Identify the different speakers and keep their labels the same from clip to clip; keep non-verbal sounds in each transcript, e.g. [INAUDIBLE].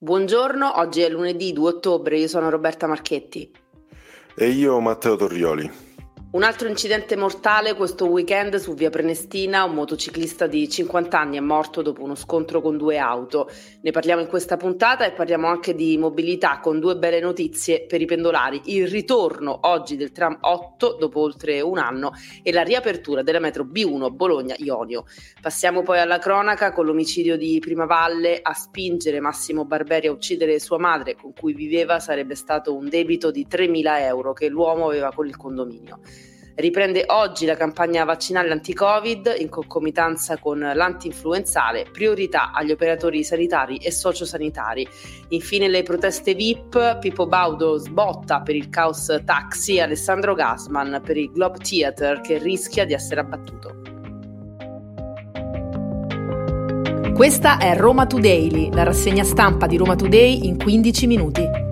Speaker 1: Buongiorno, oggi è lunedì 2 ottobre, io sono Roberta Marchetti.
Speaker 2: E io Matteo Torrioli.
Speaker 1: Un altro incidente mortale questo weekend su via Prenestina, un motociclista di 50 anni è morto dopo uno scontro con due auto. Ne parliamo in questa puntata e parliamo anche di mobilità con due belle notizie per i pendolari. Il ritorno oggi del tram 8 dopo oltre un anno e la riapertura della metro B1 Bologna-Ionio. Passiamo poi alla cronaca con l'omicidio di Primavalle a spingere Massimo Barberi a uccidere sua madre con cui viveva sarebbe stato un debito di 3.000 euro che l'uomo aveva con il condominio. Riprende oggi la campagna vaccinale anti-Covid in concomitanza con l'anti-influenzale, priorità agli operatori sanitari e sociosanitari. Infine le proteste VIP, Pippo Baudo sbotta per il caos taxi, Alessandro Gasman per il Globe Theatre che rischia di essere abbattuto. Questa è Roma Today, la rassegna stampa di Roma Today in 15 minuti.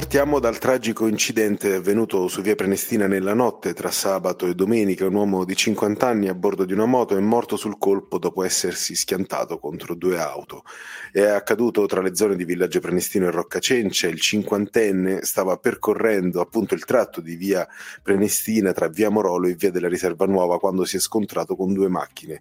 Speaker 2: Partiamo dal tragico incidente avvenuto su via Prenestina nella notte tra sabato e domenica. Un uomo di 50 anni a bordo di una moto è morto sul colpo dopo essersi schiantato contro due auto. È accaduto tra le zone di Villaggio Prenestino e Roccacencia. Il cinquantenne stava percorrendo appunto il tratto di via Prenestina tra via Morolo e via della Riserva Nuova quando si è scontrato con due macchine.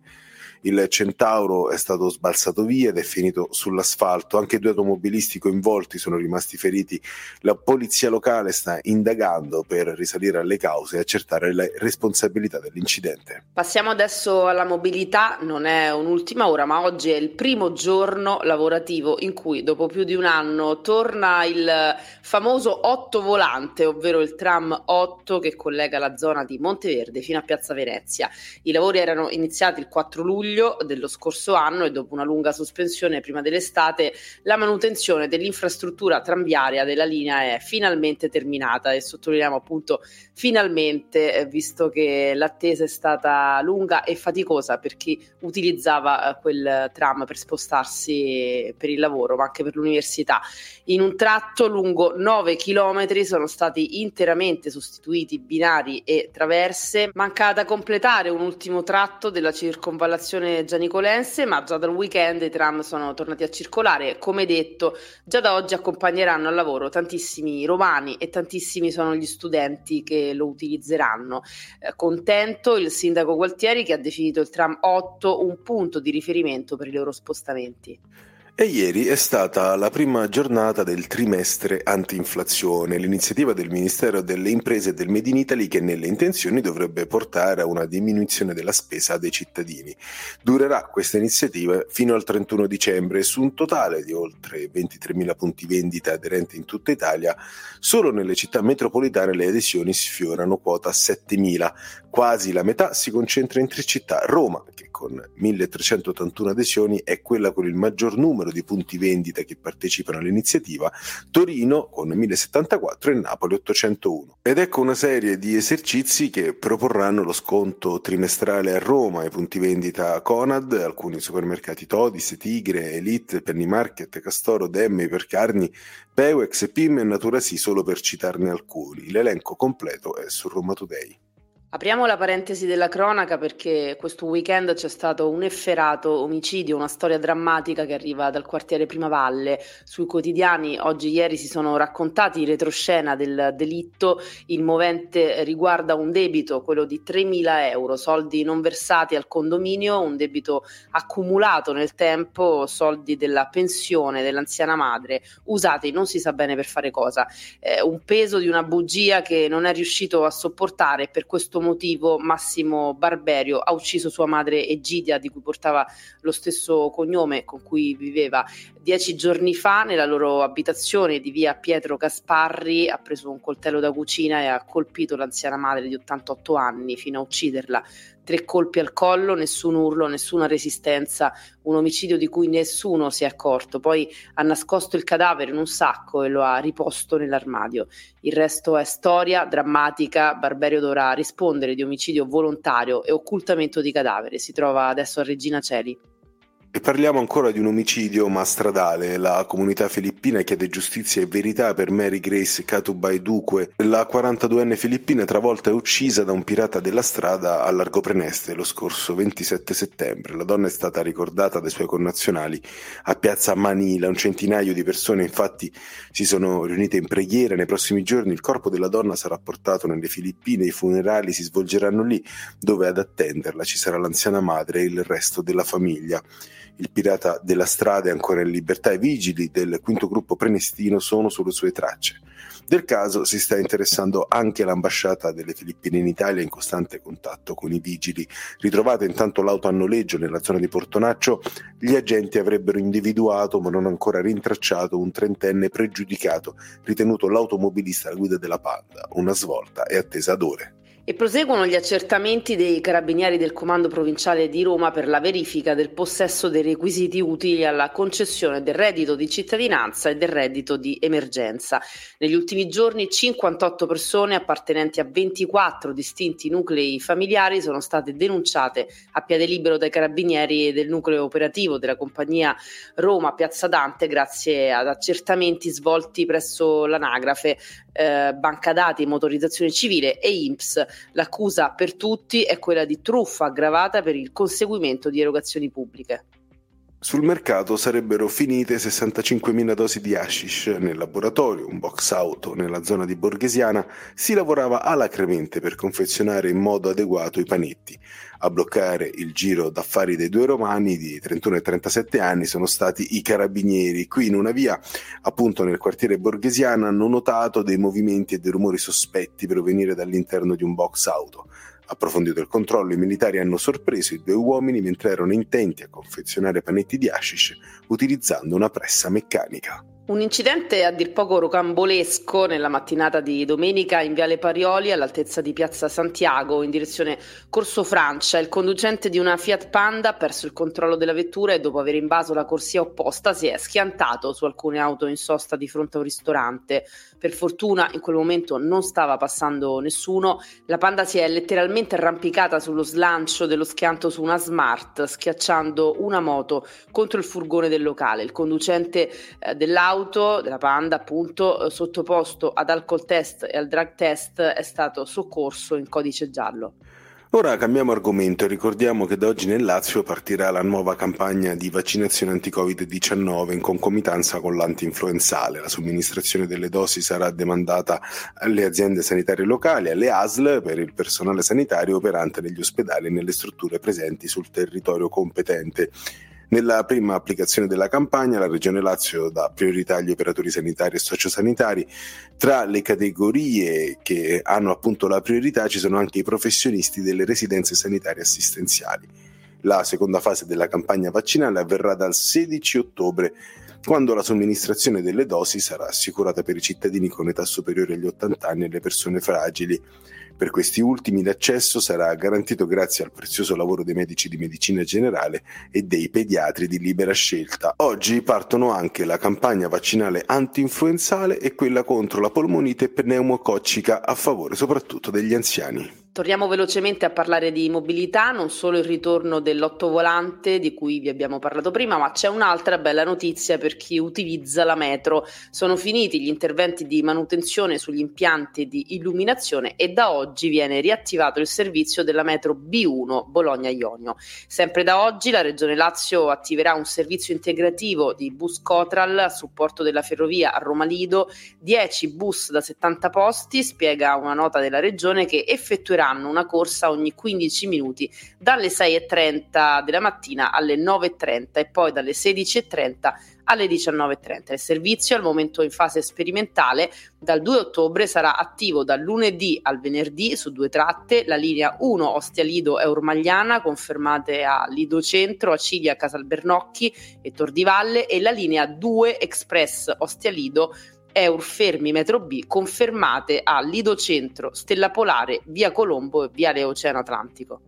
Speaker 2: Il Centauro è stato sbalzato via ed è finito sull'asfalto. Anche due automobilisti coinvolti sono rimasti feriti. La polizia locale sta indagando per risalire alle cause e accertare le responsabilità dell'incidente.
Speaker 1: Passiamo adesso alla mobilità. Non è un'ultima ora, ma oggi è il primo giorno lavorativo in cui dopo più di un anno torna il famoso 8 volante, ovvero il tram 8 che collega la zona di Monteverde fino a Piazza Venezia. I lavori erano iniziati il 4 luglio luglio dello scorso anno e dopo una lunga sospensione prima dell'estate la manutenzione dell'infrastruttura tranviaria della linea è finalmente terminata e sottolineiamo appunto finalmente eh, visto che l'attesa è stata lunga e faticosa per chi utilizzava eh, quel tram per spostarsi per il lavoro ma anche per l'università. In un tratto lungo 9 km sono stati interamente sostituiti binari e traverse, manca da completare un ultimo tratto della circonvallazione stazione gianicolense, ma già dal weekend i tram sono tornati a circolare. Come detto, già da oggi accompagneranno al lavoro tantissimi romani e tantissimi sono gli studenti che lo utilizzeranno. Eh, contento il sindaco Gualtieri che ha definito il tram 8 un punto di riferimento per i loro spostamenti.
Speaker 2: E ieri è stata la prima giornata del trimestre anti-inflazione, l'iniziativa del Ministero delle Imprese e del Made in Italy che nelle intenzioni dovrebbe portare a una diminuzione della spesa dei cittadini. Durerà questa iniziativa fino al 31 dicembre su un totale di oltre 23.000 punti vendita aderenti in tutta Italia. Solo nelle città metropolitane le adesioni sfiorano quota 7.000. Quasi la metà si concentra in tre città. Roma, che con 1.381 adesioni è quella con il maggior numero numero di punti vendita che partecipano all'iniziativa, Torino con 1074 e Napoli 801. Ed ecco una serie di esercizi che proporranno lo sconto trimestrale a Roma ai punti vendita Conad, alcuni supermercati Todis, Tigre, Elite, Penny Market, Castoro, Demme, Ipercarni, Pewex, Pim e Natura Sì, solo per citarne alcuni. L'elenco completo è su Roma Today.
Speaker 1: Apriamo la parentesi della cronaca perché questo weekend c'è stato un efferato omicidio, una storia drammatica che arriva dal quartiere Primavalle. Sui quotidiani oggi e ieri si sono raccontati retroscena del delitto. Il movente riguarda un debito, quello di 3.000 euro, soldi non versati al condominio, un debito accumulato nel tempo, soldi della pensione dell'anziana madre, usati non si sa bene per fare cosa. Eh, un peso di una bugia che non è riuscito a sopportare per questo questo motivo Massimo Barberio ha ucciso sua madre Egidia, di cui portava lo stesso cognome con cui viveva dieci giorni fa nella loro abitazione di via Pietro Gasparri. Ha preso un coltello da cucina e ha colpito l'anziana madre di 88 anni fino a ucciderla tre colpi al collo, nessun urlo, nessuna resistenza, un omicidio di cui nessuno si è accorto. Poi ha nascosto il cadavere in un sacco e lo ha riposto nell'armadio. Il resto è storia drammatica. Barberio dovrà rispondere di omicidio volontario e occultamento di cadavere. Si trova adesso a Regina Celi.
Speaker 2: E parliamo ancora di un omicidio ma stradale. La comunità filippina chiede giustizia e verità per Mary Grace Katubai la 42enne filippina travolta e uccisa da un pirata della strada a Largo Preneste lo scorso 27 settembre. La donna è stata ricordata dai suoi connazionali a piazza Manila. Un centinaio di persone infatti si sono riunite in preghiera. Nei prossimi giorni il corpo della donna sarà portato nelle Filippine. I funerali si svolgeranno lì dove ad attenderla ci sarà l'anziana madre e il resto della famiglia. Il pirata della strada è ancora in libertà e i vigili del quinto gruppo prenestino sono sulle sue tracce. Del caso si sta interessando anche l'ambasciata delle Filippine in Italia in costante contatto con i vigili. Ritrovata intanto l'auto a noleggio nella zona di Portonaccio, gli agenti avrebbero individuato ma non ancora rintracciato un trentenne pregiudicato ritenuto l'automobilista alla guida della Panda. Una svolta è attesa ad ore.
Speaker 1: E proseguono gli accertamenti dei carabinieri del Comando Provinciale di Roma per la verifica del possesso dei requisiti utili alla concessione del reddito di cittadinanza e del reddito di emergenza. Negli ultimi giorni 58 persone appartenenti a 24 distinti nuclei familiari sono state denunciate a piede libero dai carabinieri del nucleo operativo della compagnia Roma Piazza Dante grazie ad accertamenti svolti presso l'anagrafe eh, Banca Dati, Motorizzazione Civile e INPS. L'accusa per tutti è quella di truffa aggravata per il conseguimento di erogazioni pubbliche.
Speaker 2: Sul mercato sarebbero finite 65.000 dosi di hashish. Nel laboratorio, un box auto nella zona di Borghesiana, si lavorava alacremente per confezionare in modo adeguato i panetti. A bloccare il giro d'affari dei due romani di 31 e 37 anni sono stati i carabinieri. Qui in una via, appunto nel quartiere Borghesiana, hanno notato dei movimenti e dei rumori sospetti provenire dall'interno di un box auto. Approfondito il controllo, i militari hanno sorpreso i due uomini mentre erano intenti a confezionare panetti di hashish utilizzando una pressa meccanica.
Speaker 1: Un incidente a dir poco rocambolesco nella mattinata di domenica in Viale Parioli all'altezza di Piazza Santiago in direzione Corso Francia. Il conducente di una Fiat Panda ha perso il controllo della vettura e dopo aver invaso la corsia opposta si è schiantato su alcune auto in sosta di fronte a un ristorante. Per fortuna in quel momento non stava passando nessuno. La Panda si è letteralmente arrampicata sullo slancio dello schianto su una Smart, schiacciando una moto contro il furgone del locale. Il conducente eh, dell'auto l'auto della Panda, appunto, eh, sottoposto ad alcol test e al drug test, è stato soccorso in codice giallo.
Speaker 2: Ora cambiamo argomento e ricordiamo che da oggi nel Lazio partirà la nuova campagna di vaccinazione anti-Covid-19 in concomitanza con l'antinfluenzale. La somministrazione delle dosi sarà demandata alle aziende sanitarie locali, alle ASL, per il personale sanitario operante negli ospedali e nelle strutture presenti sul territorio competente. Nella prima applicazione della campagna la Regione Lazio dà priorità agli operatori sanitari e sociosanitari. Tra le categorie che hanno appunto la priorità ci sono anche i professionisti delle residenze sanitarie assistenziali. La seconda fase della campagna vaccinale avverrà dal 16 ottobre quando la somministrazione delle dosi sarà assicurata per i cittadini con età superiore agli 80 anni e le persone fragili. Per questi ultimi l'accesso sarà garantito grazie al prezioso lavoro dei medici di medicina generale e dei pediatri di libera scelta. Oggi partono anche la campagna vaccinale anti-influenzale e quella contro la polmonite pneumococcica a favore soprattutto degli anziani.
Speaker 1: Torniamo velocemente a parlare di mobilità, non solo il ritorno dell'ottovolante di cui vi abbiamo parlato prima, ma c'è un'altra bella notizia per chi utilizza la metro. Sono finiti gli interventi di manutenzione sugli impianti di illuminazione e da oggi viene riattivato il servizio della metro B1 Bologna-Ionio. Sempre da oggi la Regione Lazio attiverà un servizio integrativo di bus Cotral a supporto della ferrovia a Roma Lido, 10 bus da 70 posti, spiega una nota della Regione che effettuerà effettueranno una corsa ogni 15 minuti dalle 6.30 della mattina alle 9.30 e poi dalle 16.30 alle 19.30. Il servizio al momento in fase sperimentale dal 2 ottobre sarà attivo dal lunedì al venerdì su due tratte, la linea 1 Ostia Lido e Ormagliana confermate a Lido Centro, a Ciglia, Casalbernocchi e Tor di Valle e la linea 2 Express Ostia Lido Eur fermi metro B confermate a Lido Centro, Stella Polare, Via Colombo e Viale Oceano Atlantico.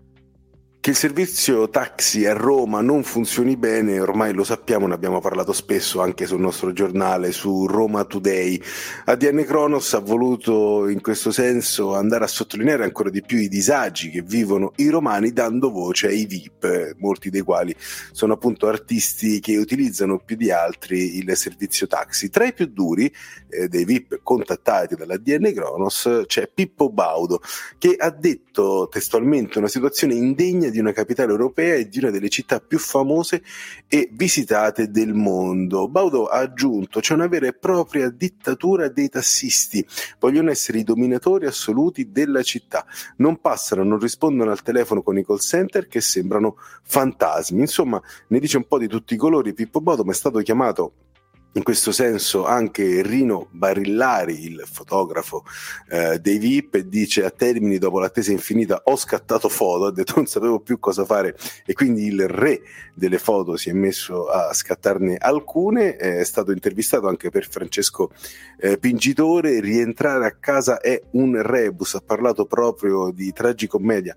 Speaker 2: Che il servizio taxi a Roma non funzioni bene, ormai lo sappiamo, ne abbiamo parlato spesso anche sul nostro giornale, su Roma Today. ADN Kronos ha voluto in questo senso andare a sottolineare ancora di più i disagi che vivono i romani dando voce ai VIP, molti dei quali sono appunto artisti che utilizzano più di altri il servizio taxi. Tra i più duri eh, dei VIP contattati dall'ADN Kronos c'è Pippo Baudo, che ha detto testualmente una situazione indegna di una capitale europea e di una delle città più famose e visitate del mondo. Baudo ha aggiunto c'è una vera e propria dittatura dei tassisti, vogliono essere i dominatori assoluti della città, non passano, non rispondono al telefono con i call center che sembrano fantasmi. Insomma, ne dice un po' di tutti i colori Pippo Baudo, ma è stato chiamato in questo senso anche Rino Barillari, il fotografo eh, dei VIP, dice a termini dopo l'attesa infinita ho scattato foto, ha detto non sapevo più cosa fare e quindi il re delle foto si è messo a scattarne alcune, è stato intervistato anche per Francesco eh, Pingitore, rientrare a casa è un rebus, ha parlato proprio di tragicommedia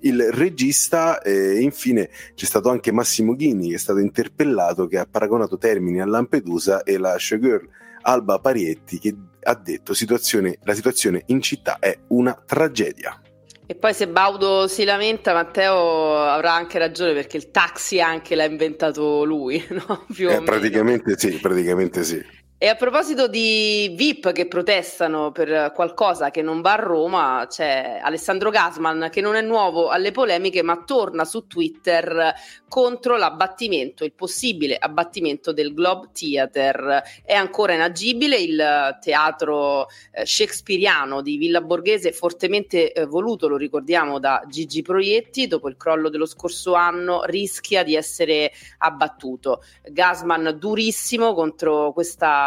Speaker 2: il regista e infine c'è stato anche Massimo Ghini che è stato interpellato che ha paragonato Termini a Lampedusa e la showgirl Alba Parietti che ha detto situazione, la situazione in città è una tragedia.
Speaker 1: E poi se Baudo si lamenta, Matteo avrà anche ragione perché il taxi anche l'ha inventato lui, [LAUGHS] no?
Speaker 2: Più eh, praticamente sì, praticamente sì.
Speaker 1: E a proposito di VIP che protestano per qualcosa che non va a Roma, c'è Alessandro Gasman che non è nuovo alle polemiche ma torna su Twitter contro l'abbattimento, il possibile abbattimento del Globe Theatre. È ancora inagibile il teatro eh, shakespeariano di Villa Borghese, fortemente eh, voluto, lo ricordiamo, da Gigi Proietti, dopo il crollo dello scorso anno rischia di essere abbattuto. Gasman durissimo contro questa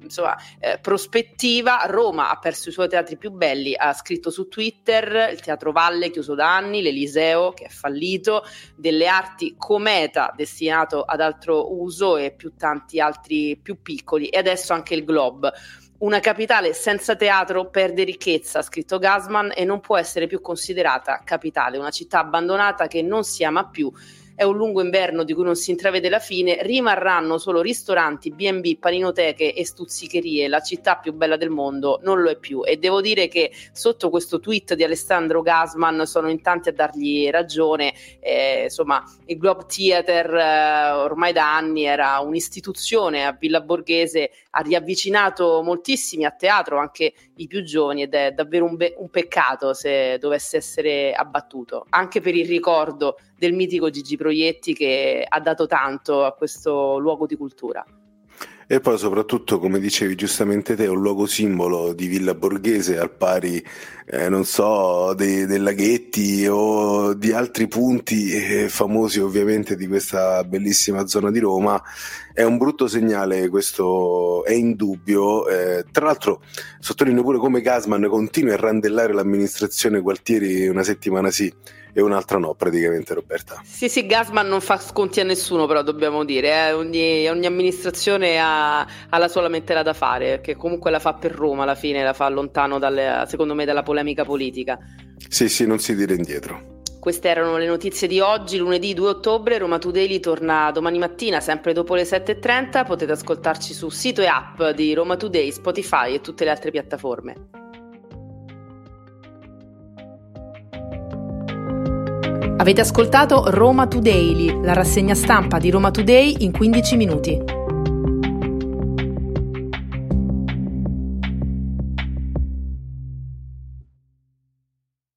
Speaker 1: insomma, eh, prospettiva. Roma ha perso i suoi teatri più belli, ha scritto su Twitter il Teatro Valle chiuso da anni, l'Eliseo che è fallito, delle arti cometa destinato ad altro uso e più tanti altri più piccoli e adesso anche il Globe. Una capitale senza teatro perde ricchezza, ha scritto Gasman, e non può essere più considerata capitale, una città abbandonata che non si ama più è un lungo inverno di cui non si intravede la fine, rimarranno solo ristoranti, B&B, paninoteche e stuzzicherie, la città più bella del mondo. Non lo è più. E devo dire che sotto questo tweet di Alessandro Gasman sono in tanti a dargli ragione, eh, insomma il Globe Theater eh, ormai da anni era un'istituzione a Villa Borghese, ha riavvicinato moltissimi a teatro, anche i più giovani ed è davvero un, be- un peccato se dovesse essere abbattuto, anche per il ricordo del mitico Gigi Proietti che ha dato tanto a questo luogo di cultura.
Speaker 2: E poi soprattutto, come dicevi giustamente te, è un luogo simbolo di Villa Borghese al pari, eh, non so, dei, dei, laghetti o di altri punti eh, famosi ovviamente di questa bellissima zona di Roma. È un brutto segnale, questo è indubbio. Eh, tra l'altro sottolineo pure come Gasman continua a randellare l'amministrazione Gualtieri una settimana sì e un'altra no, praticamente, Roberta.
Speaker 1: Sì, sì, Gasman non fa sconti a nessuno, però dobbiamo dire, eh? ogni, ogni, amministrazione ha, ha, la sua lamentela da fare, che comunque la fa per Roma alla fine, la fa lontano, dalle, secondo me, dalla polemica politica.
Speaker 2: Sì, sì, non si dire indietro.
Speaker 1: Queste erano le notizie di oggi, lunedì 2 ottobre. Roma Today torna domani mattina, sempre dopo le 7.30. Potete ascoltarci su sito e app di Roma Today, Spotify e tutte le altre piattaforme. Avete ascoltato Roma Today, la rassegna stampa di Roma Today in 15 minuti.